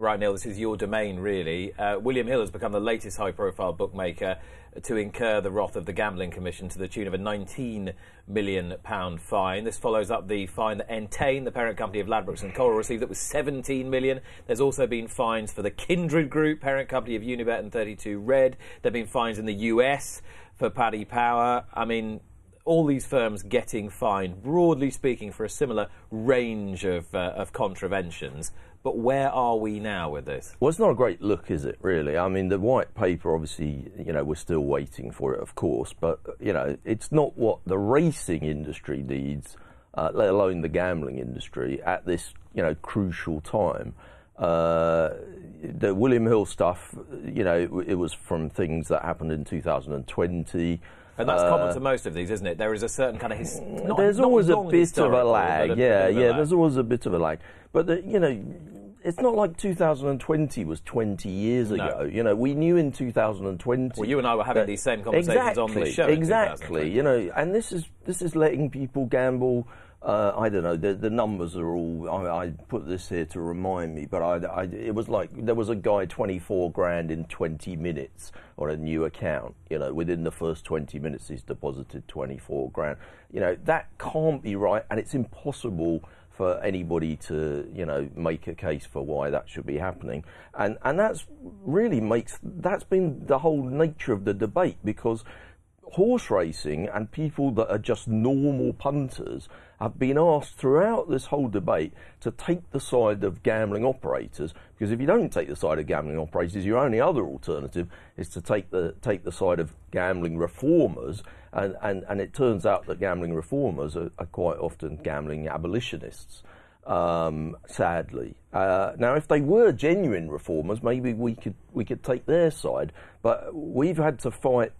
Right, Neil, this is your domain, really. Uh, William Hill has become the latest high profile bookmaker to incur the wrath of the Gambling Commission to the tune of a £19 million fine. This follows up the fine that Entain, the parent company of Ladbrokes and Coral, received. That was £17 million. There's also been fines for the Kindred Group, parent company of Unibet and 32 Red. There have been fines in the US for Paddy Power. I mean, all these firms getting fined, broadly speaking, for a similar range of, uh, of contraventions. But where are we now with this? Well, it's not a great look, is it, really? I mean, the white paper, obviously, you know, we're still waiting for it, of course, but, you know, it's not what the racing industry needs, uh, let alone the gambling industry, at this, you know, crucial time. Uh, the William Hill stuff, you know, it was from things that happened in 2020. And that's uh, common to most of these, isn't it? There is a certain kind of his, not, there's not always a bit of a lag. lag. Yeah, yeah. There's always a bit of a lag. But the, you know, it's not like 2020 was 20 years No. ago. You know, we knew in 2020. Well, you and I were having these same conversations exactly, on the show. Exactly. 2020. You know, and this is this is letting people gamble. Uh, I don't know. The, the numbers are all. I, I put this here to remind me, but I, I, it was like there was a guy 24 grand in 20 minutes on a new account. You know, within the first 20 minutes, he's deposited 24 grand. You know, that can't be right, and it's impossible for anybody to, you know, make a case for why that should be happening. And and that's really makes that's been the whole nature of the debate because horse racing and people that are just normal punters have been asked throughout this whole debate to take the side of gambling operators because if you don't take the side of gambling operators your only other alternative is to take the take the side of gambling reformers and, and, and it turns out that gambling reformers are, are quite often gambling abolitionists um, sadly. Uh, now, if they were genuine reformers, maybe we could we could take their side. But we've had to fight,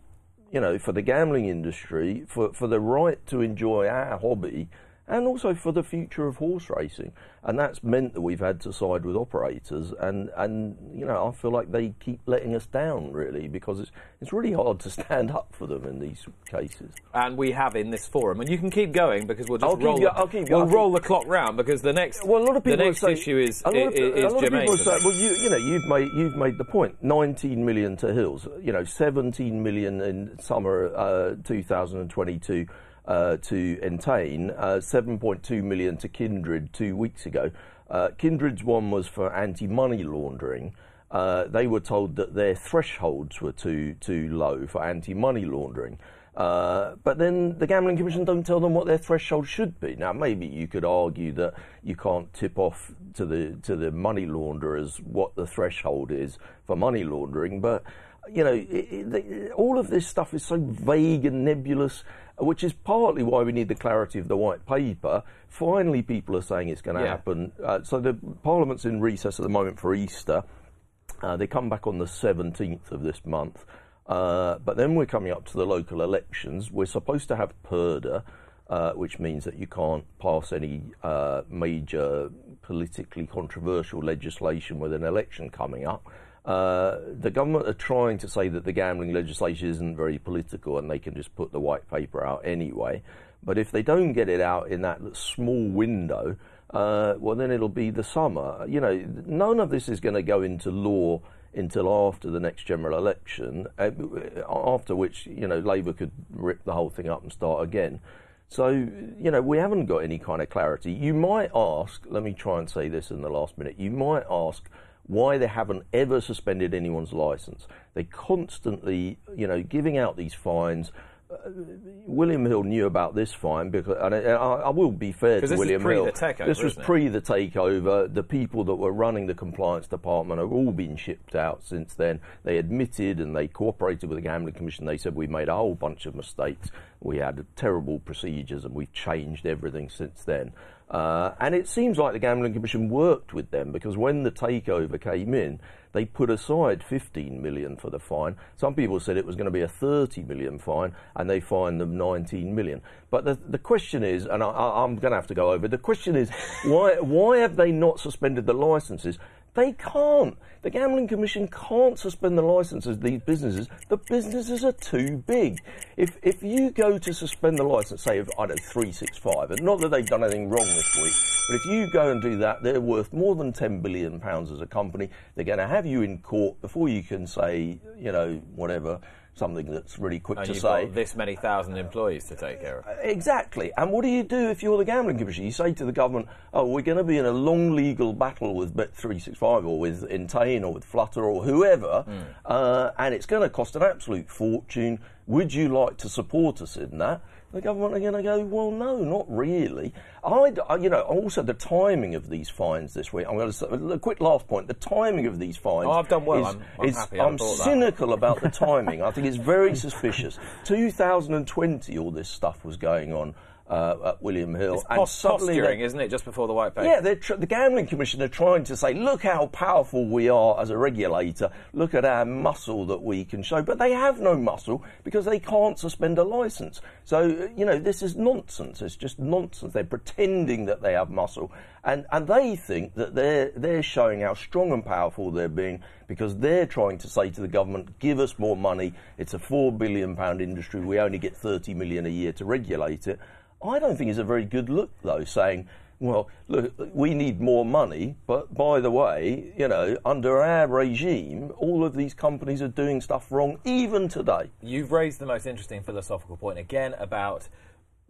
you know, for the gambling industry, for for the right to enjoy our hobby, and also for the future of horse racing. And that's meant that we've had to side with operators, and and you know, I feel like they keep letting us down really because it's it's really hard to stand up for them in these cases. And we have in this forum, and you can keep going because we'll just I'll keep roll. go- the, I'll keep we'll going. roll the clock round because the next Well, a lot of people the next say, issue is a lot of, is, a lot of people say, well, you, you know, you've made you've made the point. 19 million to Hills, you know, 17 million in summer uh, 2022 uh, to Entain, uh, 7.2 million to Kindred two weeks ago. Uh, Kindred's one was for anti-money laundering. Uh, they were told that their thresholds were too too low for anti-money laundering. Uh, but then the Gambling Commission don't tell them what their threshold should be. Now, maybe you could argue that you can't tip off to the to the money launderers what the threshold is for money laundering, but you know, it, it, all of this stuff is so vague and nebulous, which is partly why we need the clarity of the white paper. Finally, people are saying it's going to Yeah. happen. Uh, so the Parliament's in recess at the moment for Easter. Uh, they come back on the 17th of this month. Uh, but then we're coming up to the local elections. We're supposed to have purdah, uh, which means that you can't pass any uh, major politically controversial legislation with an election coming up. Uh, the government are trying to say that the gambling legislation isn't very political and they can just put the white paper out anyway. But if they don't get it out in that small window, uh, well, then it'll be the summer. You know, none of this is going to go into law until after the next general election, uh, after which, you know, Labour could rip the whole thing up and start again. So, you know, we haven't got any kind of clarity. You might ask, let me try and say this in the last minute, you might ask why they haven't ever suspended anyone's license. They constantly, you know, giving out these fines. Uh, William Hill knew about this fine because, and I, I will be fair to William pre Hill. the takeover, this was pre the takeover. The people that were running the compliance department have all been shipped out since then. They admitted and they cooperated with the Gambling Commission. They said we made a whole bunch of mistakes. We had terrible procedures and we've changed everything since then. Uh, and it seems like the Gambling Commission worked with them because when the takeover came in, they put aside 15 million for the fine. Some people said it was going to be a 30 million fine, and they fined them 19 million. But the, the question is, and I, I'm going to have to go over. The question is, why why have they not suspended the licences? They can't. The Gambling Commission can't suspend the licences of these businesses. The businesses are too big. If if you go to suspend the licence, say of I don't know three six five, and not that they've done anything wrong this week, but if you go and do that, they're worth more than ten billion pounds as a company. They're going to have you in court before you can say you know whatever something that's really quick And to you've say. got this many thousand employees to take care of. Exactly. And what do you do if you're the Gambling Commission? You say to the government, oh, we're going to be in a long legal battle with Bet365 or with Entain or with Flutter or whoever, uh, and it's going to cost an absolute fortune. Would you like to support us in that? The government are going to go, well, no, not really. I, you know, also the timing of these fines this week. I'm going to say a quick last point. The timing of these fines. Oh, I've done well. Is, I'm- I'm is- happy I'm thought that. cynical about the timing. I think it's very suspicious. 2020, all this stuff was going on uh, at William Hill, It's and post- suddenly posturing, isn't it, just before the white paper? yeah, tr- the gambling commission are trying to say, look how powerful we are as a regulator. Look at our muscle that we can show, but they have no muscle because they can't suspend a license. So you know this is nonsense. It's just nonsense. They're pretending that they have muscle, and and they think that they're they're showing how strong and powerful they're being because they're trying to say to the government, give us more money. It's a four billion pound industry. We only get thirty million a year to regulate it. I don't think it's a very good look, though, saying, well, look, we need more money, but by the way, you know, under our regime, all of these companies are doing stuff wrong, even today. You've raised the most interesting philosophical point again about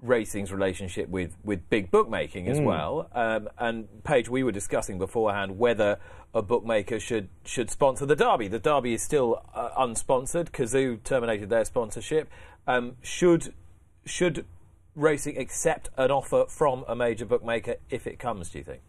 racing's relationship with, with big bookmaking as well. Um, and Paige, we were discussing beforehand whether a bookmaker should should sponsor the Derby. The Derby is still uh, unsponsored. Cazoo terminated their sponsorship. Um, should should racing accept an offer from a major bookmaker if it comes? Do you think?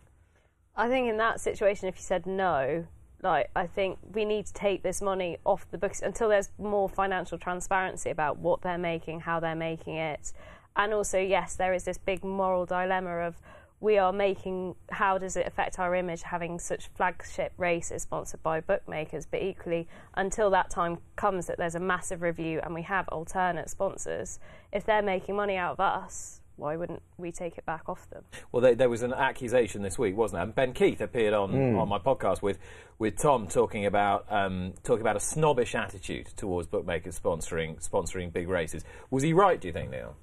I think in that situation, if you said no, like I think we need to take this money off the books until there's more financial transparency about what they're making, how they're making it, and also yes, there is this big moral dilemma of we are making how does it affect our image having such flagship races sponsored by bookmakers but equally until that time comes that there's a massive review and we have alternate sponsors if they're making money out of us why wouldn't we take it back off them Well, there, there was an accusation this week, wasn't there? And Ben Keith appeared on, on my podcast with, with Tom talking about um, talking about a snobbish attitude towards bookmakers sponsoring sponsoring big races. Was he right? Do you think, Neil?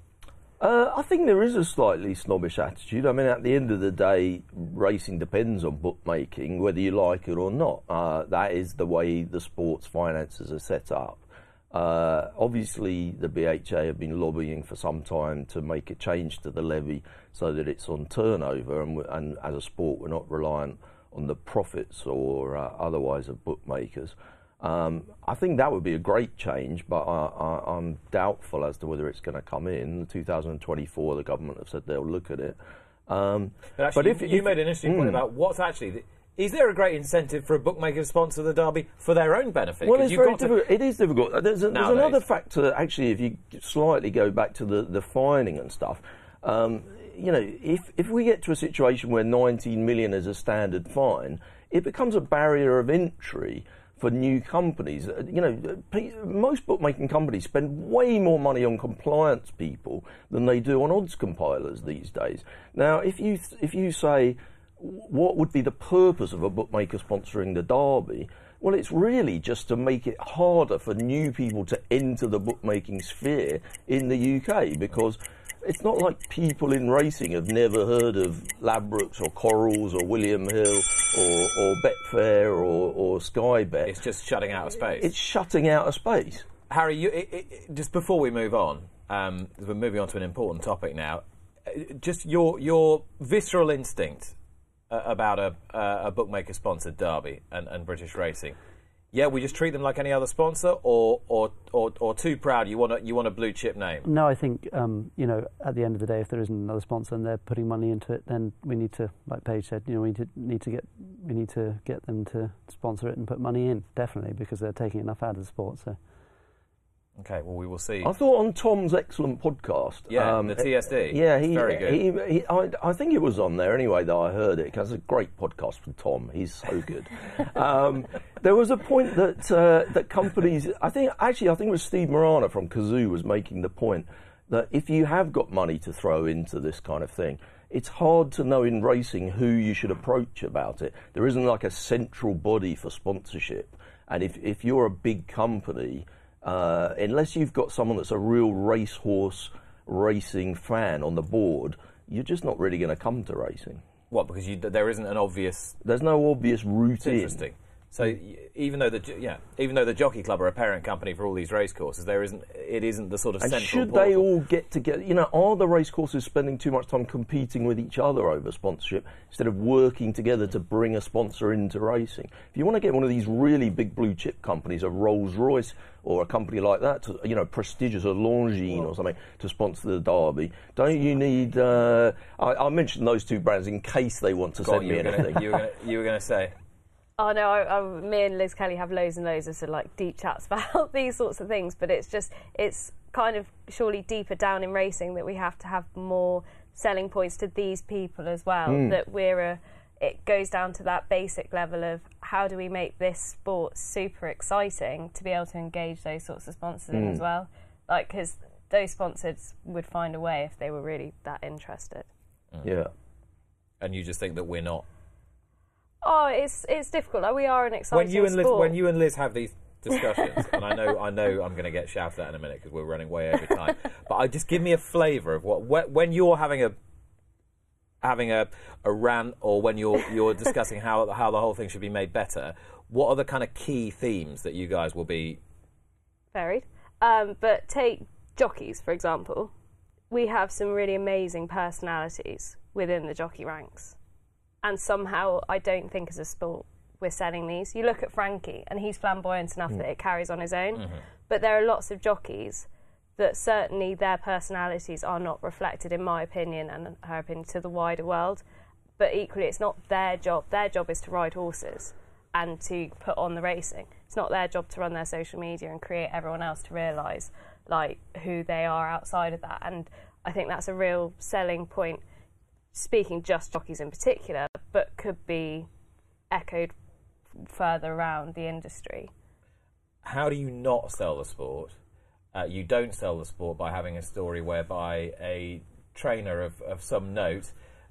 Uh, I think there is a slightly snobbish attitude. I mean, at the end of the day, racing depends on bookmaking, whether you like it or not. Uh, that is the way the sports finances are set up. Uh, obviously, the BHA have been lobbying for some time to make a change to the levy so that it's on turnover, and, and as a sport, we're not reliant on the profits or uh, otherwise of bookmakers. Um, I think that would be a great change, but I, I'm doubtful as to whether it's going to come in. 2024, the government have said they'll look at it. Um, But actually, if- you, if- made an interesting point Mm. about what's actually. The, is there a great incentive for a bookmaker to sponsor the Derby for their own benefit? Well, it's very difficult. It is difficult. There's, a, there's another factor, actually, if you slightly go back to the, the fining and stuff. Um, you know, if, if we get to a situation where 19 million is a standard fine, it becomes a barrier of entry for new companies. Uh, You know, most bookmaking companies spend way more money on compliance people than they do on odds compilers these days. Now, if you if you say what would be the purpose of a bookmaker sponsoring the derby? Well, it's really just to make it harder for new people to enter the bookmaking sphere in the UK because it's not like people in racing have never heard of Ladbrokes or Corals or William Hill or, or Betfair or, or Sky Bet. it's just shutting out of space. It's shutting out of space. Harry, you, it, it, just before we move on, um, we're moving on to an important topic now. uh, Just your your visceral instinct uh, about a uh, a bookmaker sponsored derby and, and British racing. Yeah, we just treat them like any other sponsor, or or or, or too proud. You want a, you want a blue chip name. No, I think um, you know at the end of the day, if there isn't another sponsor and they're putting money into it, then we need to, like Paige said, you know, we need to, need to get we need to get them to sponsor it and put money in definitely because they're taking enough out of the sport. So Okay, well we will see. I thought on Tom's excellent podcast. Yeah, the TSD. Yeah, he, very good. He, he, I, I think it was on there anyway that I heard it because it's a great podcast from Tom. He's so good. um, there was a point that uh, that companies, I think actually, I think it was Steve Morana from Cazoo was making the point that if you have got money to throw into this kind of thing, it's hard to know in racing who you should approach about it. There isn't like a central body for sponsorship. And if, if you're a big company, uh, unless you've got someone that's a real racehorse racing fan on the board, you're just not really going to come to racing. What? Because you, there isn't an obvious. There's no obvious route in. Interesting. So even though the yeah, even though the Jockey Club are a parent company for all these racecourses, there isn't. It isn't the sort of And central. should they all get together? You know, are the racecourses spending too much time competing with each other over sponsorship instead of working together to bring a sponsor into racing? If you want to get one of these really big blue chip companies, a Rolls Royce or a company like that, to, you know, prestigious, a Longines or something, to sponsor the Derby, don't you need? Uh, I, I mentioned those two brands in case they want to Go send me anything. gonna, you were going to say. Oh no, I, I, me and Liz Kelly have loads and loads of sort of like deep chats about these sorts of things, but it's just it's kind of surely deeper down in racing that we have to have more selling points to these people as well. Hmm. That we're a, it goes down to that basic level of how do we make this sport super exciting to be able to engage those sorts of sponsors in as hmm. well, like because those sponsors would find a way if they were really that interested. Hmm. yeah. And you just think that we're not. Oh, it's it's difficult. Like, we are an exciting When you and Liz, sport. when you and Liz have these discussions, and I know, I know, I'm going to get shouted at in a minute because we're running way over time. but I just give me a flavour of what when you're having a having a, a rant or when you're you're discussing how how the whole thing should be made better. What are the kind of key themes that you guys will be? varied. Um, but take jockeys, for example. We have some really amazing personalities within the jockey ranks. And somehow, I don't think as a sport we're selling these. You look at Frankie, and he's flamboyant enough that mm. it carries on his own. Mm-hmm. But there are lots of jockeys that certainly their personalities are not reflected, in my opinion and her opinion, to the wider world. But equally, it's not their job. Their job is to ride horses and to put on the racing. It's not their job to run their social media and create everyone else to realise like who they are outside of that. And I think that's a real selling point. Speaking just jockeys in particular, but could be echoed further around the industry. How do you not sell the sport? Uh, you don't sell the sport by having a story whereby a trainer of, of some note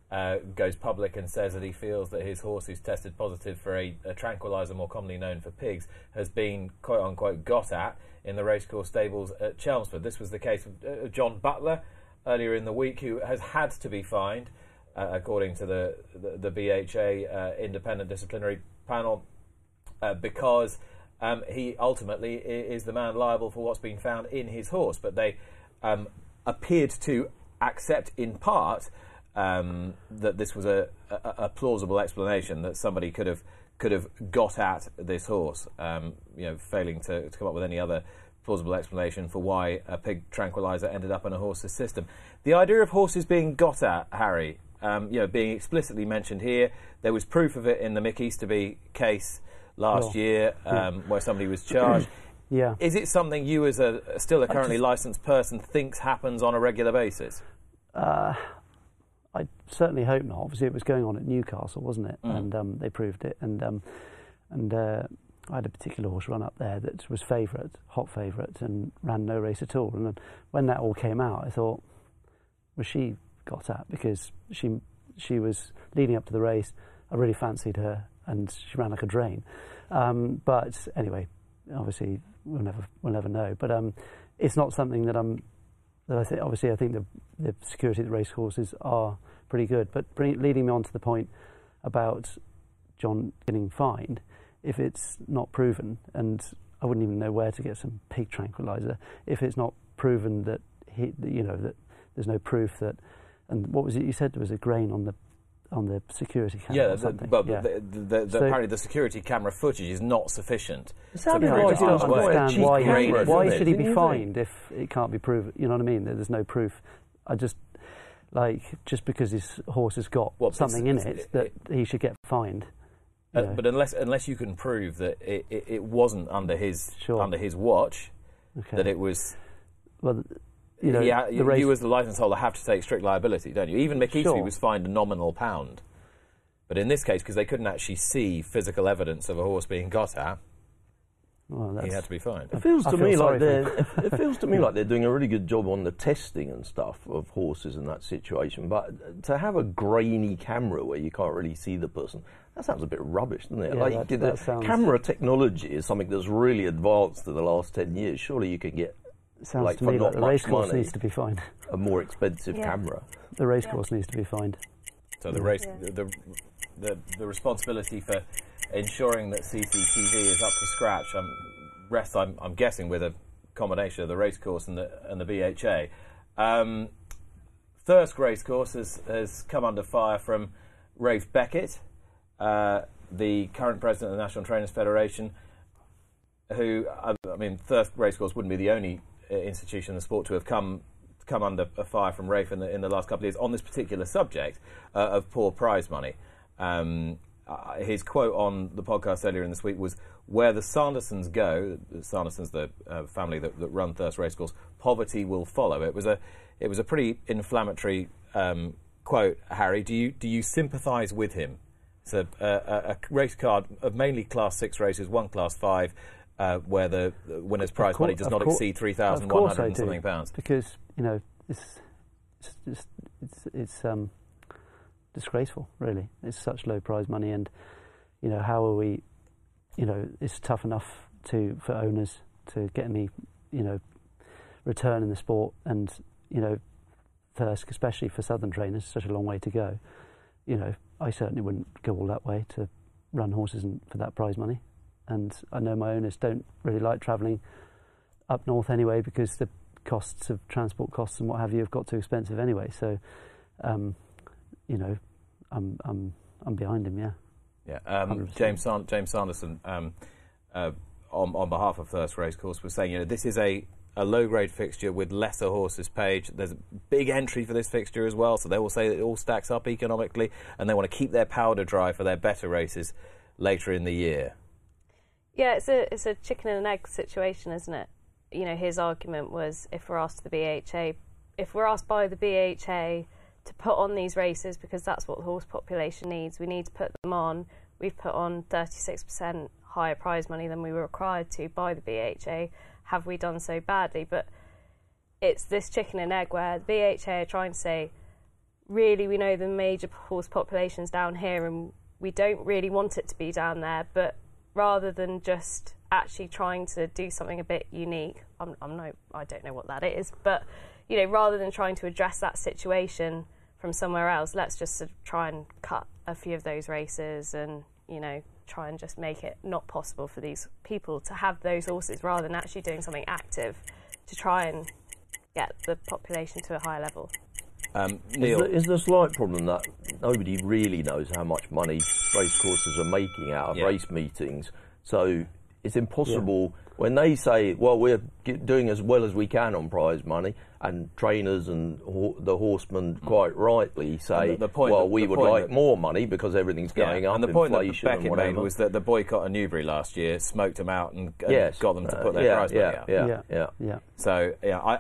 uh, goes public and says that he feels that his horse, who's tested positive for a, a tranquilizer more commonly known for pigs, has been quote unquote got at in the racecourse stables at Chelmsford. This was the case of uh, John Butler earlier in the week, who has had to be fined, uh, according to the, the, the BHA uh, independent disciplinary panel, uh, because um, he ultimately is the man liable for what's been found in his horse. But they um, appeared to accept in part um, that this was a, a, a plausible explanation that somebody could have could have got at this horse, um, you know, failing to, to come up with any other plausible explanation for why a pig tranquilizer ended up in a horse's system. The idea of horses being got at, Harry, um, you know, being explicitly mentioned here, there was proof of it in the Mick Easterby case last Sure. year, um, where somebody was charged. Yeah. Is it something you, as a still a currently just- licensed person, thinks happens on a regular basis? I certainly hope not. Obviously, it was going on at Newcastle, wasn't it? And um, they proved it. And um, and uh, I had a particular horse run up there that was favourite, hot favourite, and ran no race at all. And then when that all came out, I thought, was she got at because she she was leading up to the race. I really fancied her, and she ran like a drain. Um, but anyway, obviously we'll never we'll never know. But um, it's not something that I'm that I think. Obviously, I think the the security at the race horses are pretty good. But leading me on to the point about John getting fined, if it's not proven, and I wouldn't even know where to get some pig tranquilizer if it's not proven that he, you know, that there's no proof that. And what was it you said? There was a grain on the on the security camera. Yeah, or the, something. but yeah. the, the, the, So- apparently the security camera footage is not sufficient. It sounded prove I just don't was either way. quite a understand why, camera, camera, why should he be fined if it can't be proven? You know what I mean? There's no proof. I just like just because his horse has got Well, it's- something in it's- it that he should get fined. Uh, but unless unless you can prove that it, it, it wasn't under his Sure. under his watch, okay. that it was well, you know, yeah, the you, race. you as the license holder have to take strict liability, don't you? Even Mick Easterby Sure. was fined a nominal pound. But in this case, because they couldn't actually see physical evidence of a horse being got at, Well, that's, He had to be fined. It feels I to feel me like they're. it it feels to me like they're doing a really good job on the testing and stuff of horses in that situation. But to have a grainy camera where you can't really see the person, that sounds a bit rubbish, doesn't it? Yeah, like that- the that sounds- camera technology is something that's really advanced in the last ten years. Surely you can get sounds like to me not like the much racecourse money. needs to be fined. a more expensive Yeah. camera. The racecourse needs to be fined. So the race, Yeah. the, the the responsibility for ensuring that CCTV is up to scratch um, rests, I'm, I'm guessing, with a combination of the racecourse and the and the BHA. Um, Thirsk Racecourse has, has come under fire from Ralph Beckett, uh, the current president of the National Trainers Federation, who, I, I mean, Thirsk Racecourse wouldn't be the only institution in the sport to have come come under a fire from Ralph in the, in the last couple of years on this particular subject uh, of poor prize money. Um, uh, his quote on the podcast earlier in this week was, "Where the Sandersons go, the Sandersons, the uh, family that, that run Thirsk Racecourse, poverty will follow." It was a, it was a pretty inflammatory um, quote. Harry, do you do you sympathise with him? It's a, a, a- a race card of mainly Class Six races, one Class Five, uh, where the the winner's prize cour- money does not cour- exceed three thousand one course hundred and something pounds. Because you know it's it's just, it's, it's um, disgraceful. Really, it's such low prize money, and you know how are we? You know, it's tough enough to for owners to get any you know return in the sport, and you know Thirsk, especially for southern trainers, such a long way to go. You know, I certainly wouldn't go all that way to run horses and, for that prize money. And I know my owners don't really like travelling up north anyway because the costs of transport costs and what have you have got too expensive anyway. So, um, you know, I'm I'm I'm behind him. Yeah. Yeah, um, James San- James Sanderson, um, uh, on on behalf of Thirsk Racecourse, was saying, you know, this is a, a low grade fixture with lesser horses Paige. There's a big entry for this fixture as well, so they will say that it all stacks up economically, and they want to keep their powder dry for their better races later in the year. Yeah, it's a it's a chicken and an egg situation, isn't it? You know, his argument was if we're asked the BHA, if we're asked by the BHA to put on these races because that's what the horse population needs, we need to put them on. We've put on 36% higher prize money than we were required to by the BHA. Have we done so badly? But it's this chicken and egg where the BHA are trying to say, really, we know the major horse population's down here and we don't really want it to be down there, but rather than just actually trying to do something a bit unique, I'm, I'm no, I don't know what that is, but you know, rather than trying to address that situation from somewhere else, let's just sort of try and cut a few of those races and you know try and just make it not possible for these people to have those horses rather than actually doing something active to try and get the population to a higher level. Um, Is Neil, the, is the slight problem that nobody really knows how much money race courses are making out of Yeah. race meetings? So it's impossible when they say, "Well, we're g- doing as well as we can on prize money," and trainers and ho- the horsemen quite rightly say, the- the point "Well, that- we would like that- more money because everything's going yeah, up, and the point that inflation Beckett and made was that the boycott of Newbury last year smoked them out and, and yes, got them to uh, put their yeah, prize yeah, money up. yeah, Yeah. yeah. Yeah. So yeah, I,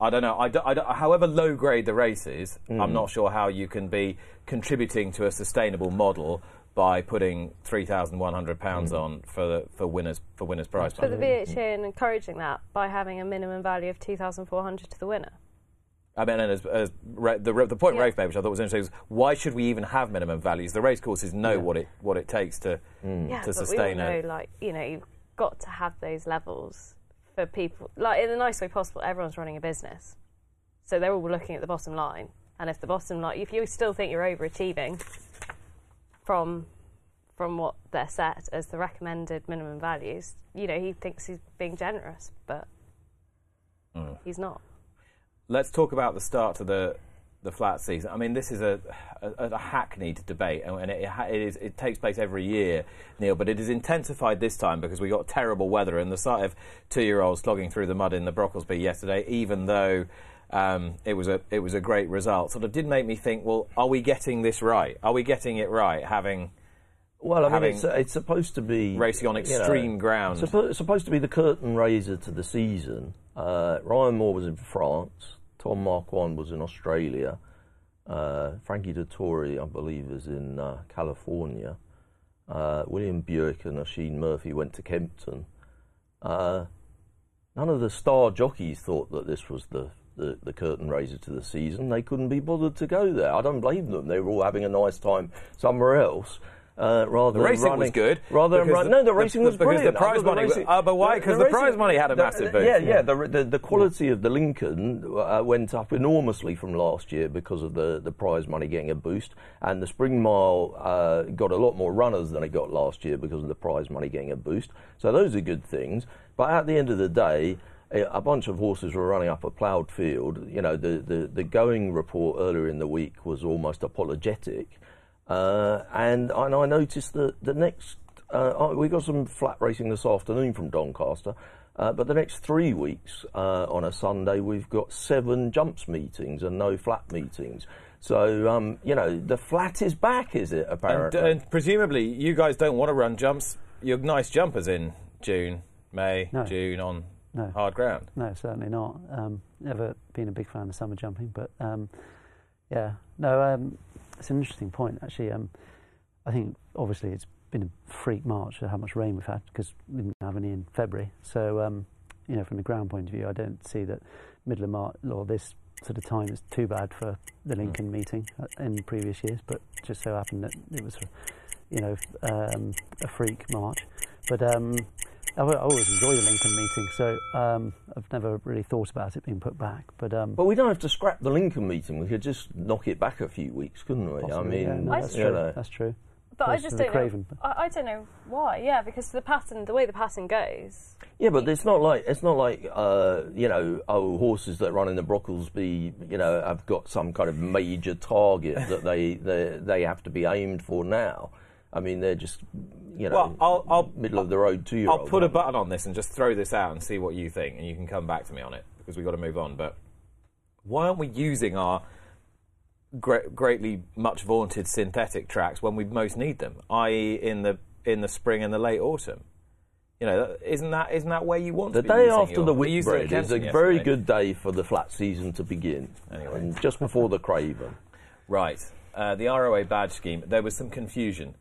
I don't know. I, do- I do- however low grade the race is, Mm. I'm not sure how you can be contributing to a sustainable model by putting three thousand one hundred pounds Mm. on for the, for winners for winners prize But money. the BHA are encouraging that by having a minimum value of 2,400 to the winner. I mean, and as, as Ra- the the point Yeah. Ralph made, which I thought was interesting, was why should we even have minimum values? The race courses know Yeah. what it what it takes to Yeah, to but sustain we all know, it. like, you know, you've got to have those levels for people, like, in the nice way possible. Everyone's running a business. So they're all looking at the bottom line. And if the bottom line, if you still think you're overachieving from from what they're set as the recommended minimum values, you know, he thinks he's being generous, but Mm. he's not. Let's talk about the start to the the flat season. I mean, this is a a, a hackneyed debate, and it, it is it takes place every year, Neil. But it is intensified this time because we got terrible weather and the sight of two-year-olds slogging through the mud in the Brocklesby yesterday, even though. Um, it was a it was a great result. Sort of did make me think. Well, are we getting this right? Are we getting it right? Having Well, I mean, it's, it's supposed to be racing on you know, extreme ground. It's it's supposed to be the curtain raiser to the season. Uh, Ryan Moore was in France. Tom Marquand was in Australia. Uh, Frankie Dettori, I believe, is in uh, California. Uh, William Buick and Oisin Murphy went to Kempton. Uh, none of the star jockeys thought that this was the, the, the curtain raiser to the season. They couldn't be bothered to go there. I don't blame them. They were all having a nice time somewhere else. Uh, rather The than racing running, was good. Rather than because run, the- no, the the- racing was because the prize money- racing- oh, but why? 'Cause the prize money had a massive boost. Yeah, yeah. The, the, the quality of the Lincoln uh, went up enormously from last year because of the, the prize money getting a boost, and the Spring Mile uh, got a lot more runners than it got last year because of the prize money getting a boost. So those are good things. But at the end of the day, a a bunch of horses were running up a ploughed field. You know, the, the, the going report earlier in the week was almost apologetic. Uh, and, and I noticed that the next, uh, we got some flat racing this afternoon from Doncaster, uh, but the next three weeks uh, on a Sunday we've got seven jumps meetings and no flat meetings. So, um, you know, the flat is back, is it, And, apparently? and presumably, you guys don't want to run jumps. You're nice jumpers in June, May, No. June on No. hard ground. No, certainly not. Um, never been a big fan of summer jumping, but um, yeah, no, um, it's an interesting point actually. Um, I think obviously it's been a freak March at how much rain we've had because we didn't have any in February. So um, you know, from the ground point of view, I don't see that middle of March or this sort of time is too bad for the Lincoln meeting uh, in previous years. But just so happened that it was, you know, um, a freak March. But um, I I always enjoy the Lincoln meeting, so um, I've never really thought about it being put back. But um, But we don't have to scrap the Lincoln meeting. We could just knock it back a few weeks, couldn't we? I mean, yeah, no, that's true. know. That's true. But I just don't Craven. know. I, I don't know why. Yeah, because the pattern, the way the pattern goes. Yeah, but it's not like it's not like uh, you know, oh, horses that run in the Brocklesby, you know, have got some kind of major target that they they, they have to be aimed for now. I mean, they're just you know, Well, I'll- I'll- middle of the road two year I'll put a button on this and just throw this out and see what you think, and you can come back to me on it because we've got to move on. But why aren't we using our gre- greatly much vaunted synthetic tracks when we most need them, i.e., in the in the spring and the late autumn? You know, isn't that isn't that where you want The to be The day after your- the we used it at Whitbread is a Kempton very good day for the flat season to begin. Anyway. and just before the Craven. Right. Uh, the ROA badge scheme. There was some confusion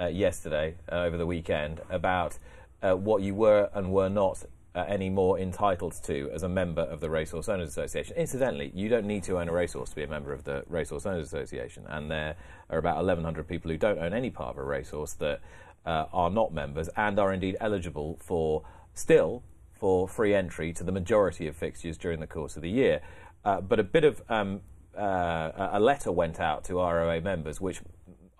uh, yesterday uh, over the weekend about uh, what you were and were not uh, any more entitled to as a member of the Racehorse Owners Association. Incidentally, you don't need to own a racehorse to be a member of the Racehorse Owners Association, and there are about 1,100 people who don't own any part of a racehorse that uh, are not members and are indeed eligible for still for free entry to the majority of fixtures during the course of the year. Uh, but a bit of um, a letter went out to ROA members, which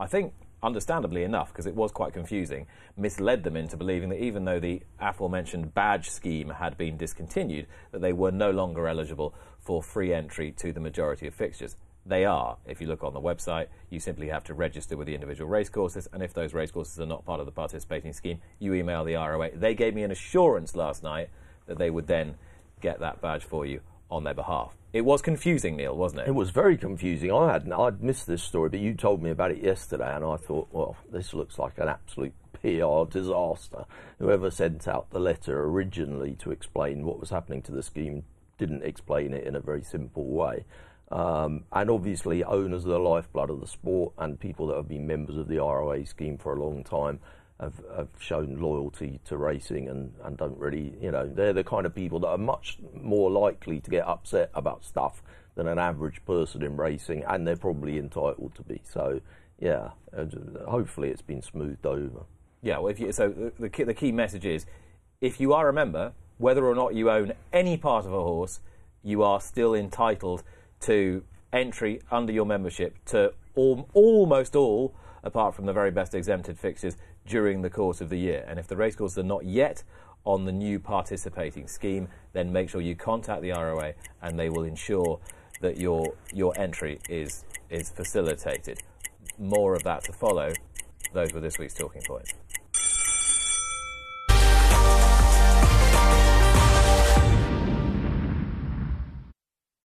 I think, understandably enough, because it was quite confusing, misled them into believing that even though the aforementioned badge scheme had been discontinued, that they were no longer eligible for free entry to the majority of fixtures. They are. If you look on the website, you simply have to register with the individual racecourses, and if those racecourses are not part of the participating scheme, you email the ROA. They gave me an assurance last night that they would then get that badge for you on their behalf. It was confusing, Neil, wasn't it? It was very confusing. I hadn't, I'd missed this story, but you told me about it yesterday, and I thought, well, this looks like an absolute PR disaster. Whoever sent out the letter originally to explain what was happening to the scheme didn't explain it in a very simple way. Um, and obviously, owners are the lifeblood of the sport, and people that have been members of the ROA scheme for a long time have, have shown loyalty to racing and, and don't really, you know, they're the kind of people that are much more likely to get upset about stuff than an average person in racing, and they're probably entitled to be. So, yeah, hopefully it's been smoothed over. Yeah, well, if you, so the, the, key, the key message is if you are a member, whether or not you own any part of a horse, you are still entitled to entry under your membership to al- almost all, apart from the very best exempted fixtures, during the course of the year. And if the racecourses are not yet on the new participating scheme, then make sure you contact the ROA and they will ensure that your, your entry is, is facilitated. More of that to follow. Those were this week's talking points.